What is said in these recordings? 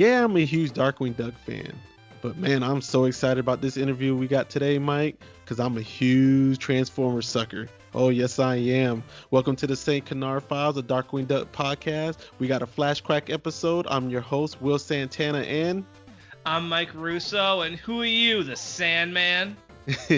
Yeah, I'm a huge Darkwing Duck fan. But man, I'm so excited about this interview we got today, Mike, because I'm a huge Transformers sucker. Oh, yes, I am. Welcome to the St. Canard Files, a Darkwing Duck podcast. We got a Flashquack episode. I'm your host, Will Santana, and. I'm Mike Russo, and who are you, the Sandman?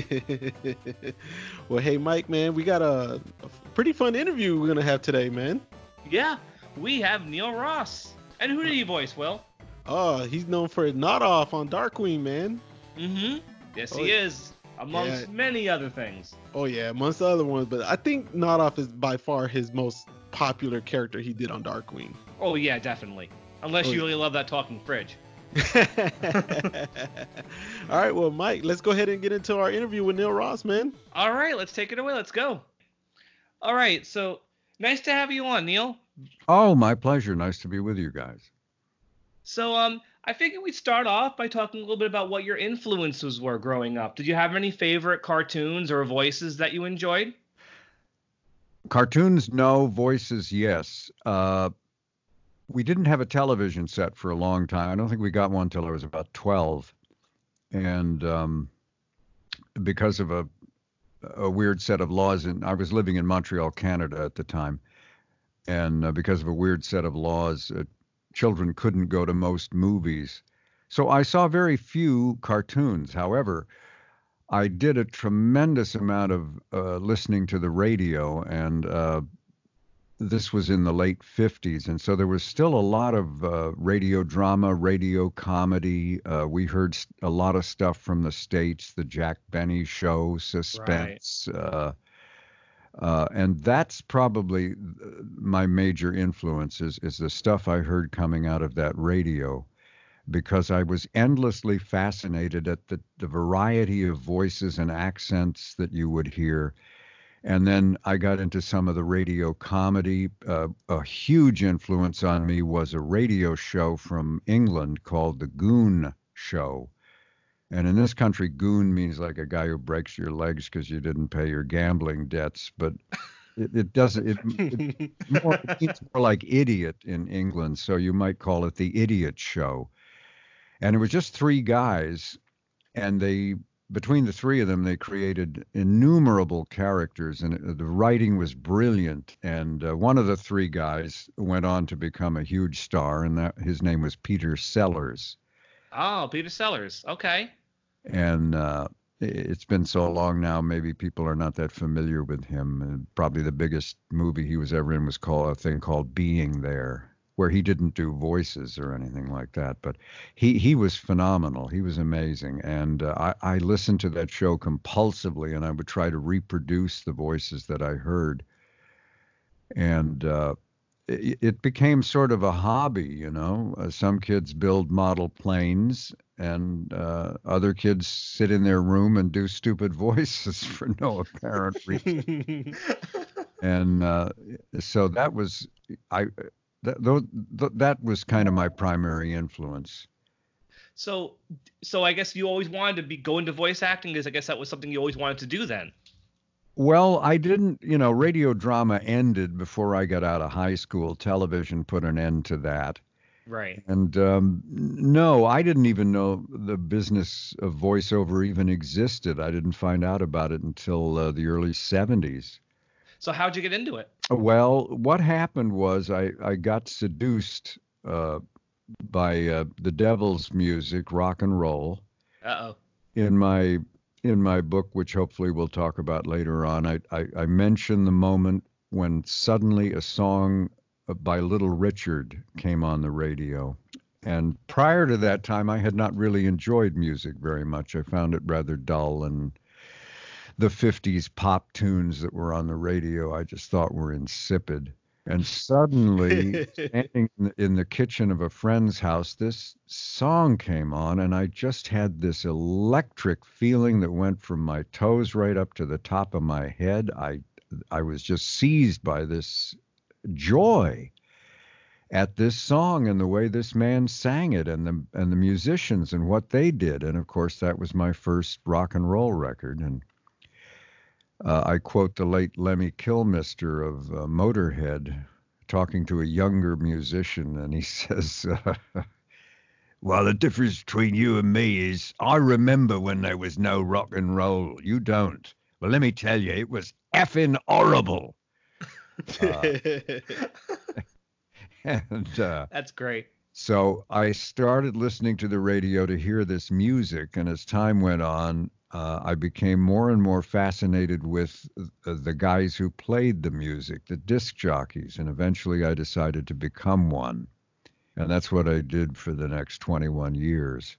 well, hey, Mike, man, we got a, a pretty fun interview we're going to have today, man. Yeah, we have Neil Ross. And who did he voice, Will? Oh, he's known for Nodoff on Darkwing, man. Mm-hmm. Yes, oh, he is. Amongst yeah. many other things. Oh yeah, amongst other ones, but I think Nodoff is by far his most popular character he did on Darkwing. Oh yeah, definitely. Unless oh, you really love that talking fridge. All right, well, Mike, let's go ahead and get into our interview with Neil Ross, man. All right, let's take it away. Let's go. All right, so nice to have you on, Neil. Oh, my pleasure. Nice to be with you guys. So, um, I figured we'd start off by talking a little bit about what your influences were growing up. Did you have any favorite cartoons or voices that you enjoyed? Cartoons, no. Voices, yes. Uh, we didn't have a television set for a long time. I don't think we got one until I was about 12. And um, because of a, a weird set of laws, and I was living in Montreal, Canada at the time. And uh, because of a weird set of laws, children couldn't go to most movies. So I saw very few cartoons. However, I did a tremendous amount of uh, listening to the radio, and uh, this was in the late 50s. And so there was still a lot of uh, radio drama, radio comedy. Uh, we heard a lot of stuff from the States, the Jack Benny show, suspense. Right. Uh, and that's probably uh, my major influence is, is the stuff I heard coming out of that radio because I was endlessly fascinated at the, the variety of voices and accents that you would hear. And then I got into some of the radio comedy. Uh, a huge influence on me was a radio show from England called The Goon Show. And in this country, goon means like a guy who breaks your legs because you didn't pay your gambling debts. But it, it doesn't. It, it, more, it's more like idiot in England. So you might call it the Idiot Show. And it was just three guys, and they between the three of them, they created innumerable characters, and it, the writing was brilliant. And uh, one of the three guys went on to become a huge star, and that his name was Peter Sellers. Oh, Peter Sellers. Okay and uh, it's been so long now. Maybe people are not that familiar with him. And probably the biggest movie he was ever in was called a thing called Being There, where he didn't do voices or anything like that. But he he was phenomenal. He was amazing, and uh, I I listened to that show compulsively, and I would try to reproduce the voices that I heard. And uh, it, became sort of a hobby, you know. Uh, some kids build model planes, and uh, other kids sit in their room and do stupid voices for no apparent reason. and uh, so that was I that th- that was kind of my primary influence. So so I guess you always wanted to be go into voice acting because I guess that was something you always wanted to do then. Well, I didn't, you know, radio drama ended before I got out of high school. Television put an end to that. Right. And um, no, I didn't even know the business of voiceover even existed. I didn't find out about it until uh, the early 70s. So, how'd you get into it? Well, what happened was I, I got seduced uh, by uh, the devil's music, rock and roll. Uh oh. In my in my book, which hopefully we'll talk about later on, I, I, I mention the moment when suddenly a song uh, by Little Richard came on the radio. And prior to that time, I had not really enjoyed music very much. I found it rather dull, and the 50s pop tunes that were on the radio I just thought were insipid. And suddenly, standing in the kitchen of a friend's house, this song came on, and I just had this electric feeling that went from my toes right up to the top of my head. I, I was just seized by this joy at this song and the way this man sang it and the and the musicians and what they did and of course that was my first rock and roll record and uh, I quote the late Lemmy Kilmister of uh, Motorhead talking to a younger musician, and he says, uh, Well, the difference between you and me is I remember when there was no rock and roll. You don't. Well, let me tell you, it was effing horrible. Uh, and uh, That's great. so I started listening to the radio to hear this music, and as time went on, uh, I became more and more fascinated with uh, the guys who played the music, the disc jockeys, and eventually I decided to become one. And that's what I did for the next 21 years.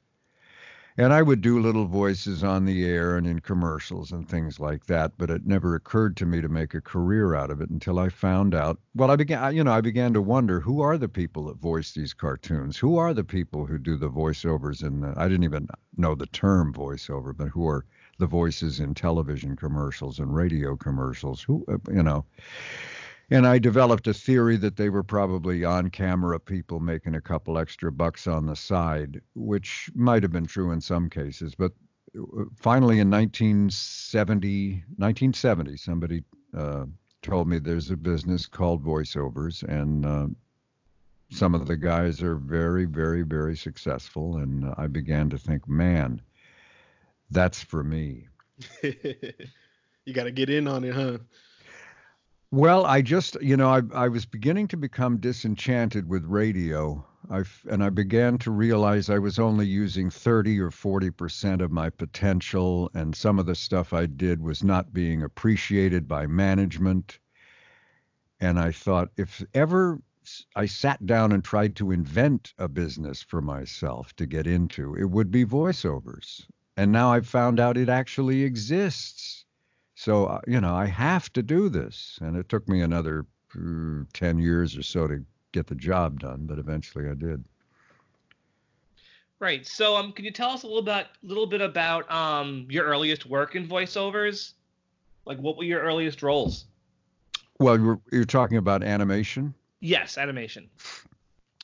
And I would do little voices on the air and in commercials and things like that, but it never occurred to me to make a career out of it until I found out. Well, I began, you know, I began to wonder who are the people that voice these cartoons? Who are the people who do the voiceovers? And I didn't even know the term voiceover, but who are the voices in television commercials and radio commercials? Who, uh, you know. And I developed a theory that they were probably on camera people making a couple extra bucks on the side, which might have been true in some cases. But uh, finally, in 1970, 1970 somebody uh, told me there's a business called voiceovers, and uh, some of the guys are very, very, very successful. And I began to think, man, that's for me. you got to get in on it, huh? Well, I just, you know, I, I was beginning to become disenchanted with radio. I and I began to realize I was only using 30 or 40 percent of my potential, and some of the stuff I did was not being appreciated by management. And I thought, if ever I sat down and tried to invent a business for myself to get into, it would be voiceovers. And now I've found out it actually exists. So, uh, you know, I have to do this. And it took me another uh, 10 years or so to get the job done, but eventually I did. Right. So, um, can you tell us a little bit, little bit about um your earliest work in voiceovers? Like, what were your earliest roles? Well, you're, you're talking about animation? Yes, animation.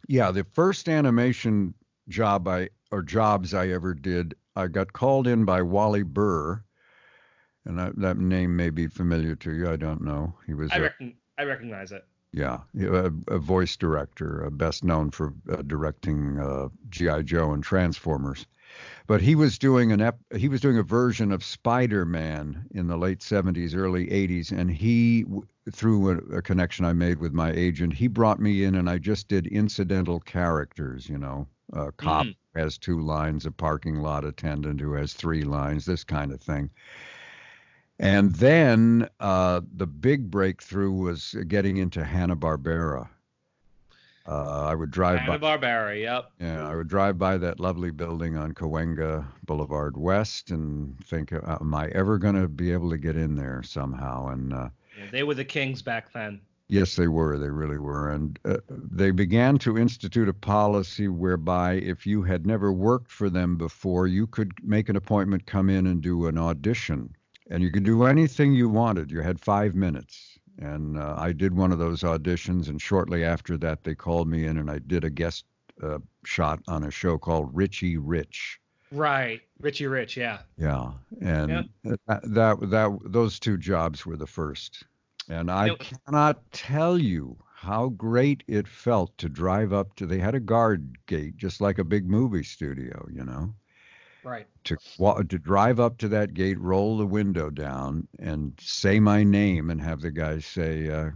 Yeah, the first animation job I or jobs I ever did, I got called in by Wally Burr, and that, that name may be familiar to you. I don't know. He was I a, reckon I recognize it. yeah, a, a voice director, uh, best known for uh, directing uh, GI Joe and Transformers. But he was doing an ep- he was doing a version of Spider-Man in the late 70s, early 80s, and he through a, a connection I made with my agent, he brought me in, and I just did incidental characters. You know, a cop Mhm. has two lines, a parking lot attendant who has three lines, this kind of thing. And then uh, the big breakthrough was getting into Hanna Barbera. Uh, I would drive by. Hanna Barbera. Yep. Yeah, I would drive by that lovely building on Cahuenga Boulevard West and think, uh, am I ever going to be able to get in there somehow? And uh, Yeah, they were the kings back then. yes, they were. They really were. And uh, they began to institute a policy whereby if you had never worked for them before, you could make an appointment, come in and do an audition. And you could do anything you wanted. You had five minutes. And uh, I did one of those auditions. And shortly after that, they called me in and I did a guest uh, shot on a show called Richie Rich. Right. Richie Rich. Yeah. Yeah, and that, that that those two jobs were the first. And I cannot tell you how great it felt to drive up to. They had a guard gate, just like a big movie studio, you know. Right. To to drive up to that gate, roll the window down, and say my name, and have the guy say, uh,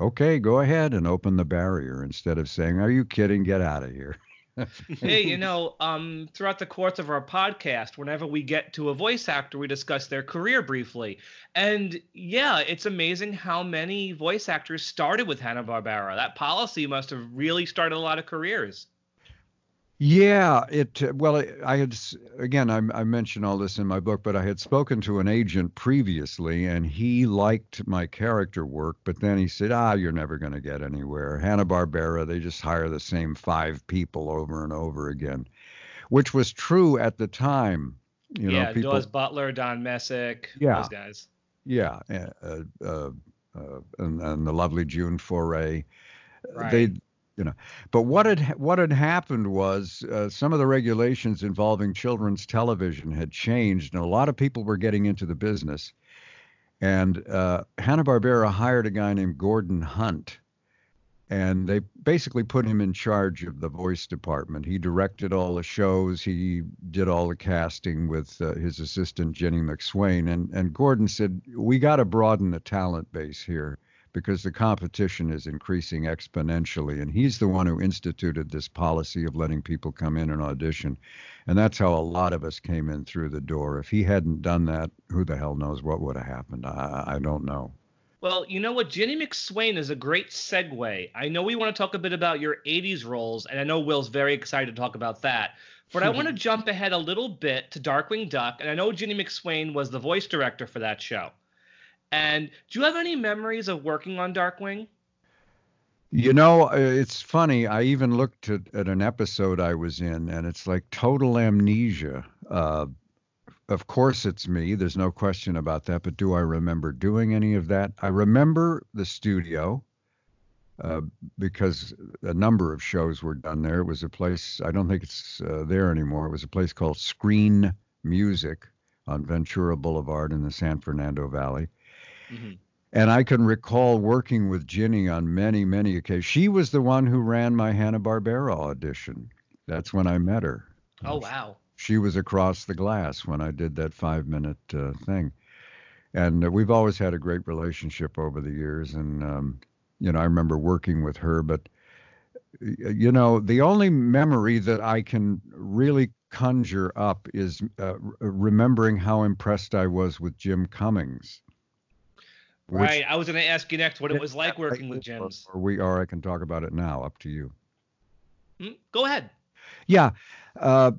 "Okay, go ahead," and open the barrier instead of saying, "Are you kidding? Get out of here." hey, you know, um, throughout the course of our podcast, whenever we get to a voice actor, we discuss their career briefly. And yeah, it's amazing how many voice actors started with Hanna Barbera. That policy must have really started a lot of careers. Yeah, it uh, well, I- I had again, I, I mentioned all this in my book, but I had spoken to an agent previously, and he liked my character work, but then he said, "Ah, you're never going to get anywhere. Hanna Barbera, they just hire the same five people over and over again," which was true at the time. You yeah, know, people, Daws Butler, Don Messick, Yeah. those guys. yeah, uh, uh, uh, and, and the lovely June Foray. Right. They, you know, but what had what had happened was uh, some of the regulations involving children's television had changed, and a lot of people were getting into the business. And uh, Hanna Barbera hired a guy named Gordon Hunt, and they basically put him in charge of the voice department. He directed all the shows. He did all the casting with uh, his assistant Ginny McSwain. And and Gordon said, "We got to broaden the talent base here because the competition is increasing exponentially." And he's the one who instituted this policy of letting people come in and audition. And that's how a lot of us came in through the door. If he hadn't done that, who the hell knows what would have happened? I, I don't know. Well, you know what? Ginny McSwain is a great segue. I know we want to talk a bit about your 80s roles, and I know Will's very excited to talk about that. But I want to jump ahead a little bit to Darkwing Duck, and I know Ginny McSwain was the voice director for that show. And do you have any memories of working on Darkwing? You know, uh, it's funny. I even looked at, at an episode I was in, and it's like total amnesia. Uh, of course it's me. There's no question about that. But do I remember doing any of that? I remember the studio uh, because a number of shows were done there. It was a place, I don't think it's uh, there anymore. It was a place called Screen Music on Ventura Boulevard in the San Fernando Valley. Mm-hmm. And I can recall working with Ginny on many, many occasions. She was the one who ran my Hanna-Barbera audition. That's when I met her. Oh, wow she was across the glass when I did that five minute uh, thing. And uh, we've always had a great relationship over the years. And, um, you know, I remember working with her, but, you know, the only memory that I can really conjure up is uh, remembering how impressed I was with Jim Cummings. Right. I was going to ask you next what it was like working with Jim. Or we are. I can talk about it now. Up to you. Mm, go ahead. Yeah. Uh,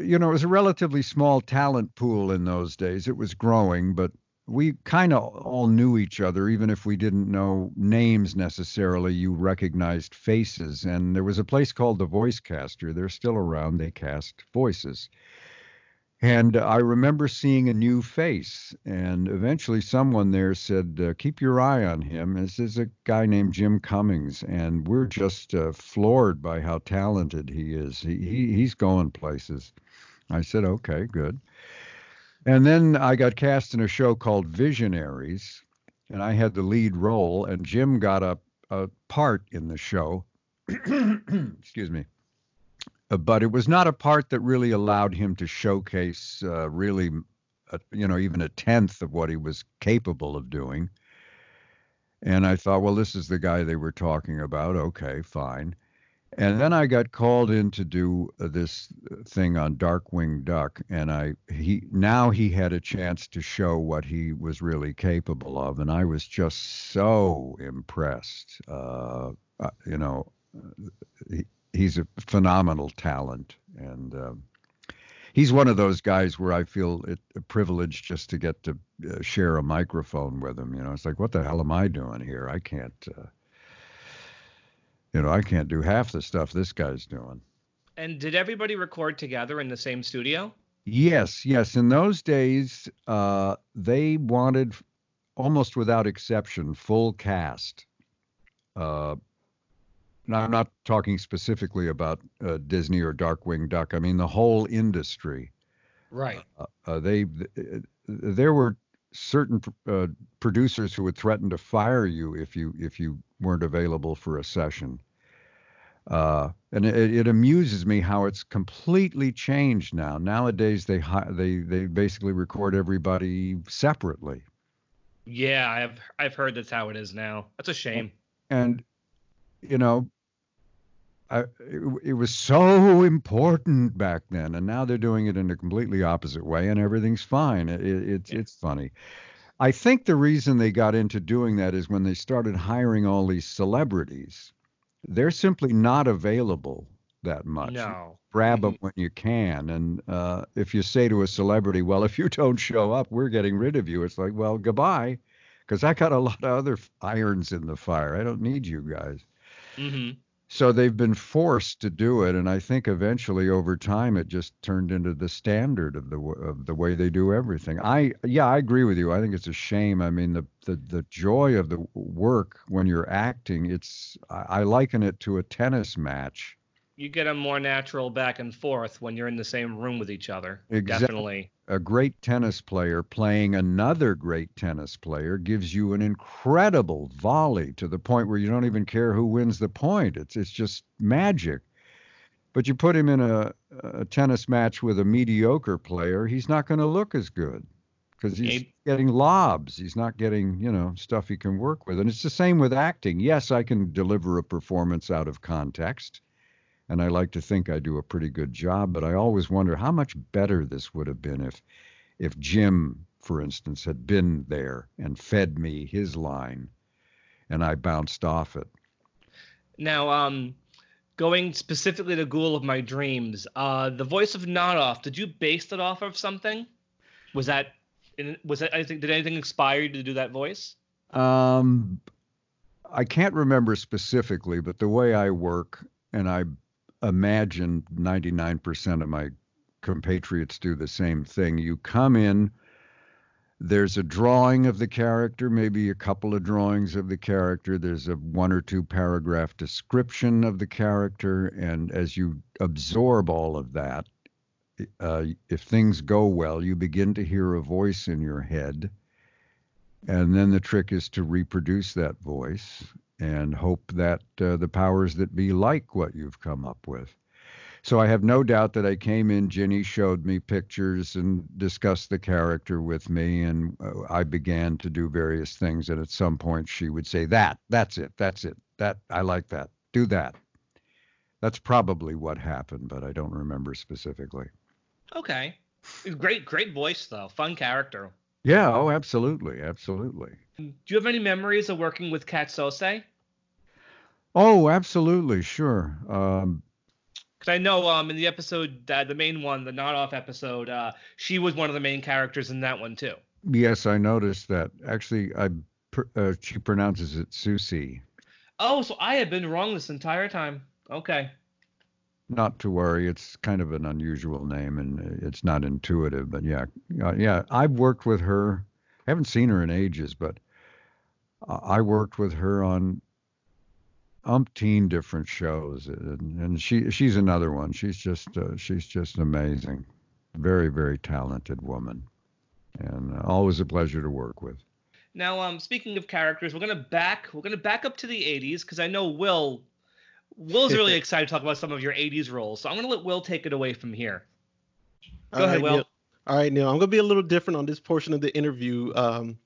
you know, it was a relatively small talent pool in those days. It was growing, but we kind of all knew each other, even if we didn't know names necessarily. You recognized faces. And there was a place called the Voice Caster. They're still around. They cast voices. And I remember seeing a new face, and eventually someone there said, uh, "Keep your eye on him." This is a guy named Jim Cummings, and we're just uh, floored by how talented he is. He, he he's going places. I said, "Okay, good." And then I got cast in a show called Visionaries, and I had the lead role, and Jim got a, a part in the show. Excuse me. Uh, but it was not a part that really allowed him to showcase uh, really, you know, even a tenth of what he was capable of doing. And I thought, well, this is the guy they were talking about. Okay, fine. And then I got called in to do uh, this thing on Darkwing Duck, and I he now he had a chance to show what he was really capable of, and I was just so impressed. Uh, uh you know, he, he's a phenomenal talent, and um, he's one of those guys where I feel it a privilege just to get to uh, share a microphone with him. You know, it's like, what the hell am I doing here? I can't, uh, you know, I can't do half the stuff this guy's doing. And did everybody record together in the same studio? Yes, yes. In those days, uh, they wanted almost without exception full cast. Uh, now, I'm not talking specifically about uh, Disney or Darkwing Duck. I mean the whole industry. Right. Uh, uh, they there were certain uh, producers who would threaten to fire you if you if you weren't available for a session. Uh, and it, it, amuses me how it's completely changed now. Nowadays, they they they basically record everybody separately. Yeah, I've I've heard that's how it is now. That's a shame. And you know, I, it, it, was so important back then, and now they're doing it in a completely opposite way, and everything's fine. It, it, it's yeah. it's funny. I think the reason they got into doing that is when they started hiring all these celebrities. They're simply not available that much. No. Grab them mm-hmm. when you can, and uh, if you say to a celebrity, "Well, if you don't show up, we're getting rid of you," it's like, "Well, goodbye," because I got a lot of other irons in the fire. I don't need you guys. Mm-hmm so they've been forced to do it and i think eventually over time it just turned into the standard of the of the way they do everything. I yeah i agree with you. I think it's a shame. I mean the the, the joy of the work when you're acting it's I, I liken it to a tennis match. You get a more natural back and forth when you're in the same room with each other. Exactly. definitely a great tennis player playing another great tennis player gives you an incredible volley to the point where you don't even care who wins the point. It's it's just magic. But you put him in a, a tennis match with a mediocre player, he's not going to look as good because he's getting lobs. He's not getting, you know, stuff he can work with. And it's the same with acting. Yes, I can deliver a performance out of context, and I like to think I do a pretty good job, but I always wonder how much better this would have been if if Jim, for instance, had been there and fed me his line and I bounced off it. Now, um going specifically to Ghoul of My Dreams, uh, the voice of Nodoff, did you base it off of something? Was that was that anything? Did anything inspire you to do that voice? Um, I can't remember specifically, but the way I work, and I imagine 99% of my compatriots do the same thing. You come in there's a drawing of the character, maybe a couple of drawings of the character. There's a one or two paragraph description of the character. And as you absorb all of that, uh, if things go well, you begin to hear a voice in your head. And then the trick is to reproduce that voice and hope that uh, the powers that be like what you've come up with. So I have no doubt that I came in. Ginny showed me pictures and discussed the character with me, and uh, I began to do various things. And at some point, she would say, "That, that's it, that's it. That I like that. Do that." That's probably what happened, but I don't remember specifically. Okay, great, great voice though. Fun character. Yeah. Oh, absolutely, absolutely. Do you have any memories of working with Kat Sose? Oh, absolutely, sure. Um, because I know um in the episode uh, the main one, the Nodoff episode, uh, she was one of the main characters in that one too. Yes, I noticed that. Actually, I uh, she pronounces it Susie. Oh, so I have been wrong this entire time. Okay. Not to worry, it's kind of an unusual name and it's not intuitive, but yeah, uh, yeah, I've worked with her. I haven't seen her in ages, but I worked with her on umpteen different shows, and, and she she's another one. She's just uh, she's just amazing, very very talented woman, and uh, always a pleasure to work with. Now, um, speaking of characters, we're gonna back we're gonna back up to the '80s because I know Will Will's really excited to talk about some of your '80s roles, so I'm gonna let Will take it away from here. Go All ahead, right, Will. Neil. All right, Neil. I'm gonna be a little different on this portion of the interview. Um,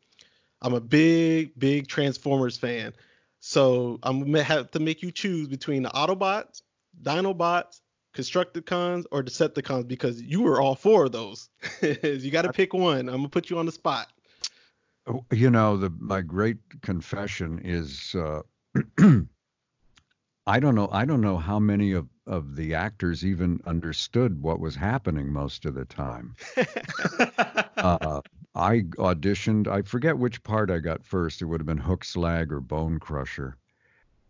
I'm a big, big Transformers fan. So I'm gonna have to make you choose between the Autobots, Dinobots, Constructicons, or Decepticons because you were all four of those. you got to pick one. I'm gonna put you on the spot. Oh, you know, the my great confession is uh, I don't know. I don't know how many of, of the actors even understood what was happening most of the time. uh, I auditioned. I forget which part I got first. It would have been Hook Slag or Bone Crusher.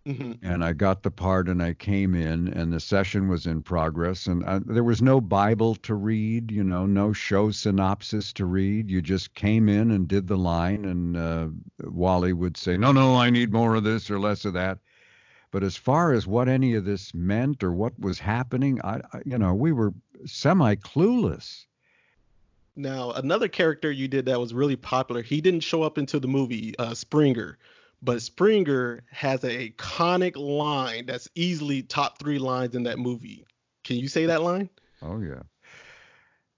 Mm-hmm. And I got the part and I came in and the session was in progress and I, there was no Bible to read, you know, no show synopsis to read. You just came in and did the line and uh, Wally would say, no, no, I need more of this or less of that. But as far as what any of this meant or what was happening, I, I you know, we were semi clueless. Now, another character you did that was really popular, he didn't show up into the movie, uh, Springer. But Springer has an iconic line that's easily top three lines in that movie. Can you say that line? Oh yeah.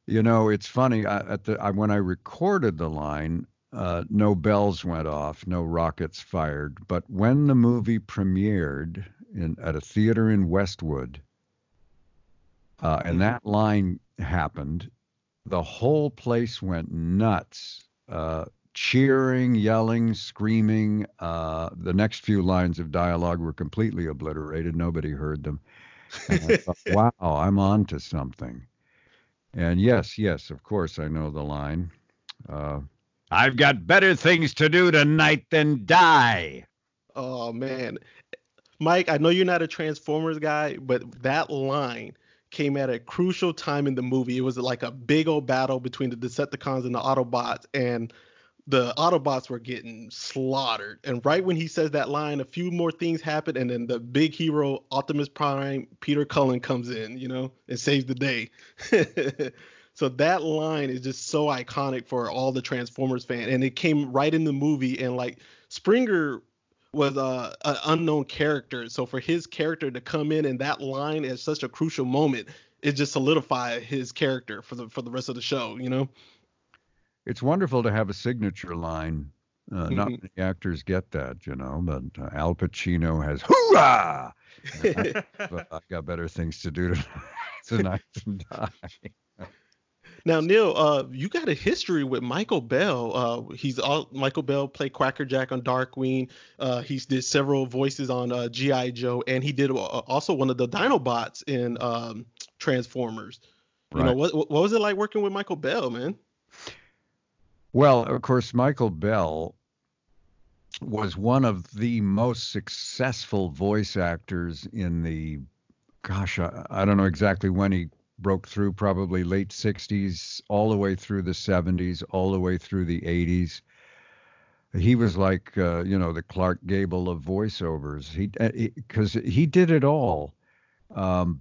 You know, it's funny. I, at the I, when I recorded the line, uh, no bells went off, no rockets fired. But when the movie premiered in at a theater in Westwood, uh, and mm-hmm. that line happened, the whole place went nuts. Uh, cheering, yelling, screaming. Uh, the next few lines of dialogue were completely obliterated. Nobody heard them. Thought, wow, I'm on to something. And yes, yes, of course, I know the line. Uh, I've got better things to do tonight than die. Oh, man. Mike, I know you're not a Transformers guy, but that line came at a crucial time in the movie. It was like a big old battle between the Decepticons and the Autobots, and the Autobots were getting slaughtered. And right when he says that line, a few more things happen, and then the big hero Optimus Prime, Peter Cullen, comes in, you know, and saves the day. So that line is just so iconic for all the Transformers fan, and it came right in the movie. And like Springer was a, an unknown character, so for his character to come in and that line at such a crucial moment, it just solidified his character for the for the rest of the show. You know. It's wonderful to have a signature line. Uh, mm-hmm. Not many actors get that, you know, but uh, Al Pacino has "Hoorah!" but I've got better things to do tonight than die. Now, Neil, uh, you got a history with Michael Bell. Uh, he's all Michael Bell played Quackerjack on Darkwing. Uh, he's did several voices on uh, GI Joe, and he did uh, also one of the Dinobots in um, Transformers. You know what? What was it like working with Michael Bell, man? Well, of course, Michael Bell was one of the most successful voice actors in the gosh, I, I, don't know exactly when he broke through probably late 60s, all the way through the 70s, all the way through the 80s. He was like, uh, you know, the Clark Gable of voiceovers. He because uh, he, he, did it all. Um,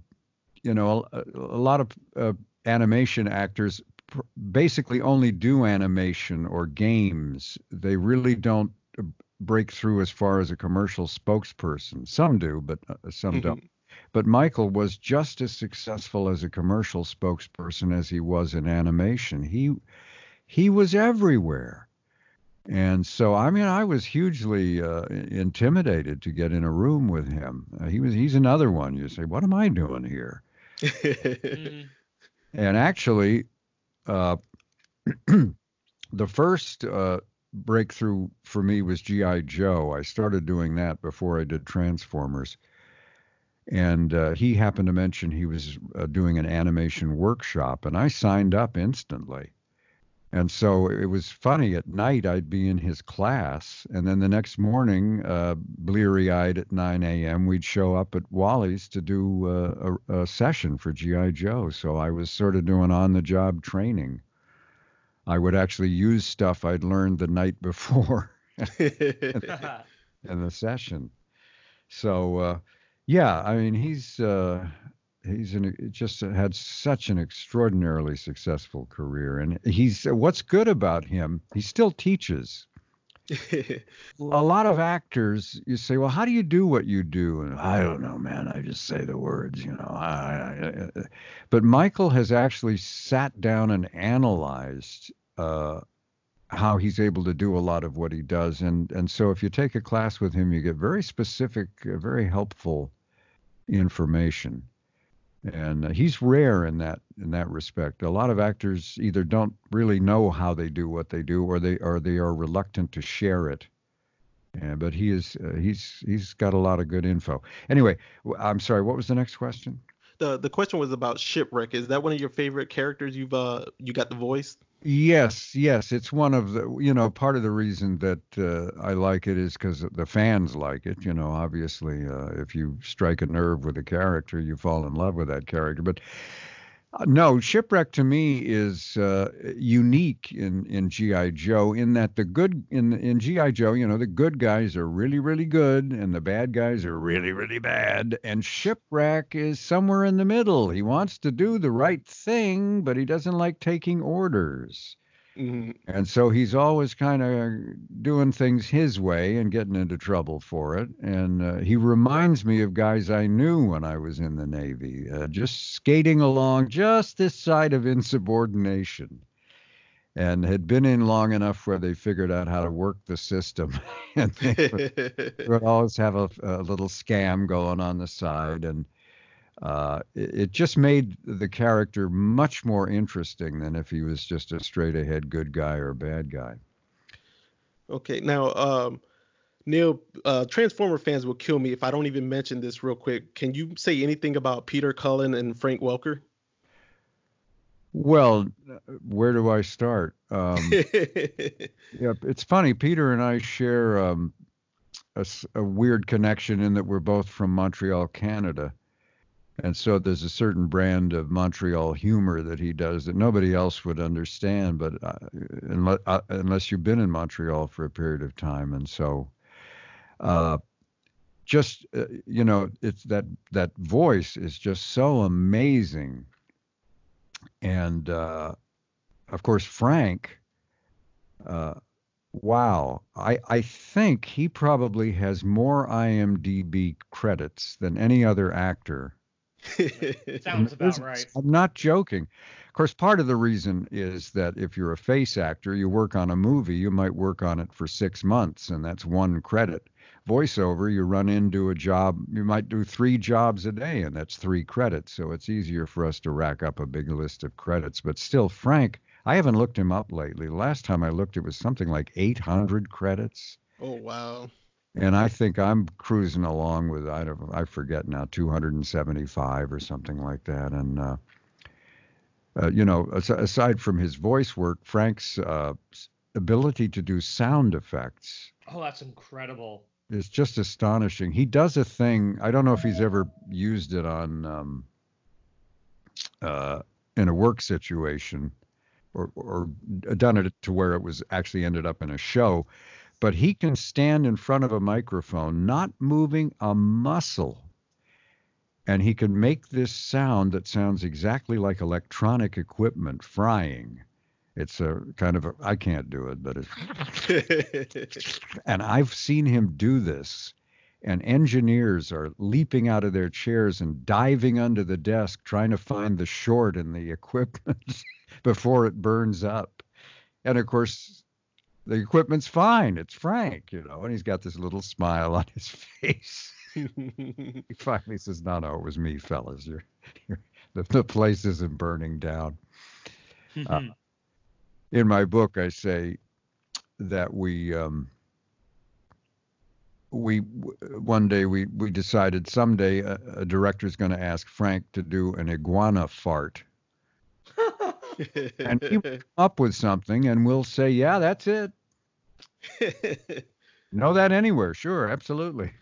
you know, a, a lot of uh, animation actors pr- basically only do animation or games. They really don't uh, break through as far as a commercial spokesperson. Some do, but uh, some mm-hmm. don't. But Michael was just as successful as a commercial spokesperson as he was in animation. He he was everywhere. And so, I mean, I was hugely uh, intimidated to get in a room with him. Uh, he was he's another one. You say, what am I doing here? mm-hmm. And actually, uh, the first uh, breakthrough for me was GI Joe. I started doing that before I did Transformers and uh, he happened to mention he was uh, doing an animation workshop and i signed up instantly. And so it was funny at night i'd be in his class and then the next morning uh, bleary-eyed at 9 a.m we'd show up at wally's to do uh, a, a, session for gi joe. So i was sort of doing on-the-job training. I would actually use stuff i'd learned the night before in the session. So uh, yeah, I mean he's uh, he's an, just had such an extraordinarily successful career, and he's what's good about him. He still teaches. a lot of actors, you say, well, how do you do what you do? And I don't know, man. I just say the words, you know. I, I, I, but Michael has actually sat down and analyzed uh, how he's able to do a lot of what he does, and and so if you take a class with him, you get very specific, uh, very helpful information and uh, he's rare in that in that respect. A lot of actors either don't really know how they do what they do, or they or they are reluctant to share it. Yeah, but he is uh, he's he's got a lot of good info. Anyway, I'm sorry. What was the next question? The the question was about shipwreck. Is that one of your favorite characters? You've uh you got the voice. Yes, yes, it's one of the you know part of the reason that uh, I like it is because the fans like it. You know, obviously, uh, if you strike a nerve with a character, you fall in love with that character. But no, shipwreck to me is uh, unique in in GI Joe in that the good in in GI Joe, you know, the good guys are really really good and the bad guys are really really bad, and shipwreck is somewhere in the middle. He wants to do the right thing, but he doesn't like taking orders. Mm-hmm. And so he's always kind of doing things his way and getting into trouble for it. And uh, he reminds me of guys I knew when I was in the Navy, uh, just skating along just this side of insubordination. And had been in long enough where they figured out how to work the system. and they would, would always have a, a little scam going on the side. And uh, it, it, just made the character much more interesting than if he was just a straight ahead good guy or bad guy. Okay, now um, Neil, uh, Transformer fans will kill me if I don't even mention this real quick. Can you say anything about Peter Cullen and Frank Welker? Well, where do I start? Um, yeah, it's funny. Peter and I share um, a, a, weird connection in that we're both from Montreal, Canada. And so there's a certain brand of Montreal humor that he does that nobody else would understand, but uh, unless, uh, unless you've been in Montreal for a period of time. And so, uh, just uh, you know, it's that that voice is just so amazing. and uh, of course Frank. Uh, wow, I I think he probably has more IMDb credits than any other actor. Sounds about right. I'm not joking. Of course, part of the reason is that if you're a face actor, you work on a movie, you might work on it for six months, and that's one credit. Voiceover, you run into a job, you might do three jobs a day, and that's three credits. So it's easier for us to rack up a big list of credits. But still, Frank, I haven't looked him up lately. The last time I looked, it was something like 800 credits. Oh, wow. And I think I'm cruising along with I don't I forget now 275 or something like that. And uh, uh, you know, aside from his voice work, Frank's uh, ability to do sound effects. Oh, that's incredible. It's just astonishing. He does a thing. I don't know if he's ever used it on um, uh, in a work situation or, or done it to where it was actually ended up in a show but he can stand in front of a microphone, not moving a muscle. And he can make this sound that sounds exactly like electronic equipment frying. It's a kind of I can't do it, but it's and I've seen him do this. And engineers are leaping out of their chairs and diving under the desk trying to find the short in the equipment before it burns up. And of course, the equipment's fine. It's Frank, you know, and he's got this little smile on his face. he finally says, "No, no, it was me, fellas. You're, you're the, the place isn't burning down." uh, in my book, I say that we um, we one day we we decided someday a, a director is going to ask Frank to do an iguana fart and he will come up with something, and we'll say, "Yeah, that's it." know that anywhere? Sure, absolutely.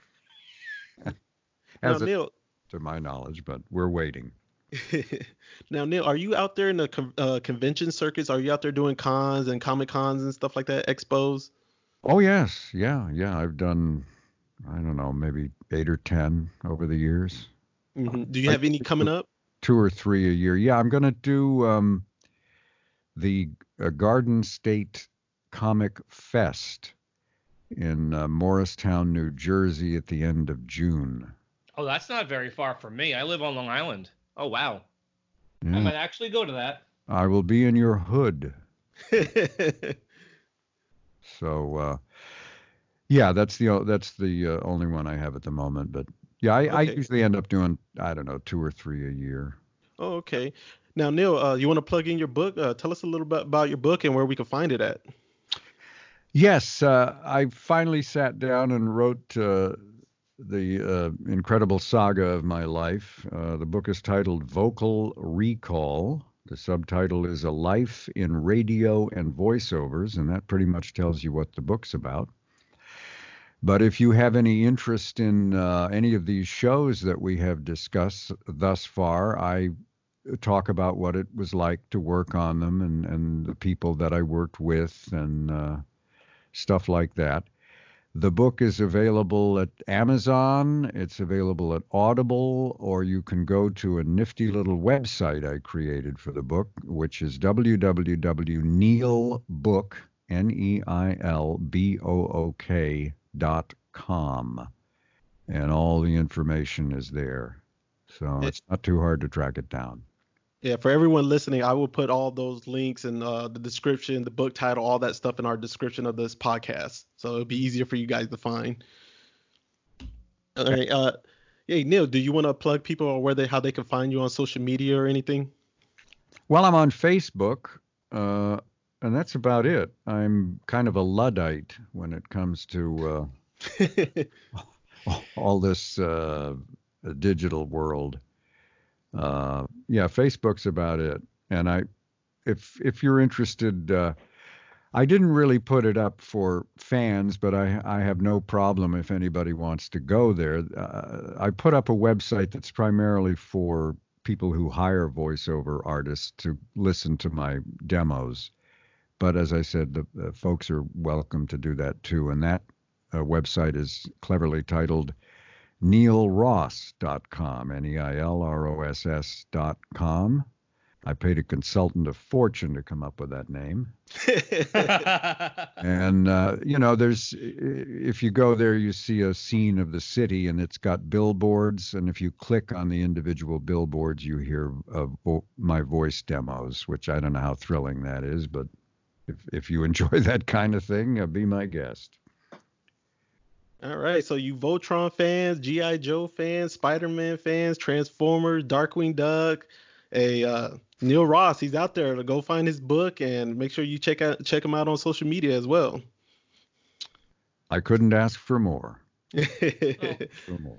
now, Neil, to my knowledge, but we're waiting. now, Neil, are you out there in the uh, convention circuits? Are you out there doing cons and comic cons and stuff like that, expos? Oh yes, yeah, yeah. I've done, I don't know, maybe eight or ten over the years. Mm-hmm. Do you have any coming up? Two or three a year. Yeah, I'm gonna do um, the uh, Garden State Comic Fest in uh, Morristown, New Jersey at the end of June. Oh, that's not very far from me. I live on Long Island. Oh, wow. Yeah. I might actually go to that. I will be in your hood. so, uh, yeah, that's the that's the uh, only one I have at the moment. But yeah, I, okay. I usually end up doing I don't know two or three a year. Oh, okay. Now, Neil, uh, you want to plug in your book? Uh, tell us a little bit about your book and where we can find it at. Yes, uh, I finally sat down and wrote uh, the uh, incredible saga of my life. Uh, the book is titled Vocal Recall. The subtitle is A Life in Radio and Voiceovers, and that pretty much tells you what the book's about. But if you have any interest in uh, any of these shows that we have discussed thus far, I talk about what it was like to work on them and, and the people that I worked with and uh, stuff like that. The book is available at Amazon, it's available at Audible, or you can go to a nifty little website I created for the book, which is www.neilbook, N-E-I-L-B-O-O-K dot com. And all the information is there. So it's not too hard to track it down. Yeah, for everyone listening, I will put all those links and uh, the description, the book title, all that stuff in our description of this podcast, so it'll be easier for you guys to find. All right. Uh, hey Neil, do you want to plug people or where they how they can find you on social media or anything? Well, I'm on Facebook, uh, and that's about it. I'm kind of a luddite when it comes to uh, all this uh, digital world uh, yeah, Facebook's about it. And I, if if you're interested, uh, I didn't really put it up for fans, but I I have no problem if anybody wants to go there. Uh, I put up a website that's primarily for people who hire voiceover artists to listen to my demos. But as I said, the, the folks are welcome to do that too. And that uh, website is cleverly titled neilross.com, N E I L R O S S.com. I paid a consultant a fortune to come up with that name. and uh, you know, there's if you go there, you see a scene of the city, and it's got billboards. And if you click on the individual billboards, you hear uh, my voice demos, which I don't know how thrilling that is, but if if you enjoy that kind of thing, uh, be my guest. All right, so you Voltron fans, GI Joe fans, Spider Man fans, Transformers, Darkwing Duck, a uh, Neil Ross, he's out there. To go find his book and make sure you check out check him out on social media as well. I couldn't ask for more. well, for more.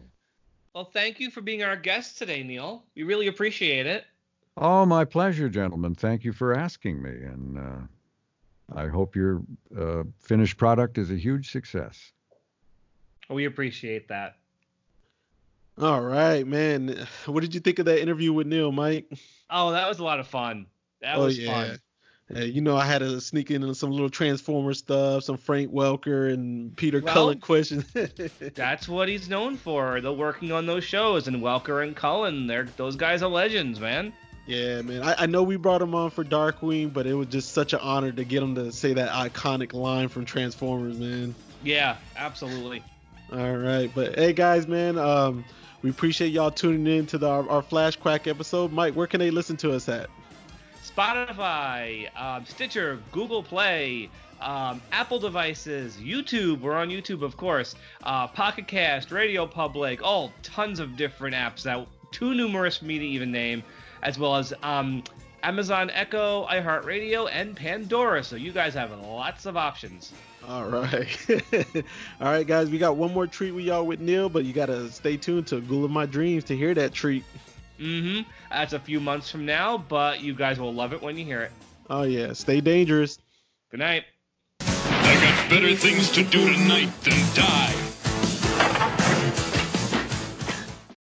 well, thank you for being our guest today, Neil. We really appreciate it. Oh, my pleasure, gentlemen. Thank you for asking me, and uh, I hope your uh, finished product is a huge success. We appreciate that. All right, man. What did you think of that interview with Neil, Mike? Oh, that was a lot of fun. That oh, was yeah. fun. Yeah, you know, I had to sneak in some little Transformer stuff, some Frank Welker and Peter well, Cullen questions. that's what he's known for. The working on those shows, and Welker and Cullen, they're those guys are legends, man. Yeah, man. I, I know we brought him on for Darkwing, but it was just such an honor to get him to say that iconic line from Transformers, man. Yeah, absolutely. All right, but hey, guys, man. Um, we appreciate y'all tuning in to the, our, our Flashquack episode. Mike, where can they listen to us at? Spotify, um, Stitcher, Google Play, um, Apple devices, YouTube. We're on YouTube, of course. Uh, Pocket Cast, Radio Public, all tons of different apps that too numerous for me to even name, as well as um, Amazon Echo, iHeartRadio, and Pandora. So you guys have lots of options. All right. All right, guys. We got one more treat with y'all with Neil, but you got to stay tuned to Ghoul of My Dreams to hear that treat. Mm hmm. That's a few months from now, but you guys will love it when you hear it. Oh, yeah. Stay dangerous. Good night. I got better things to do tonight than die.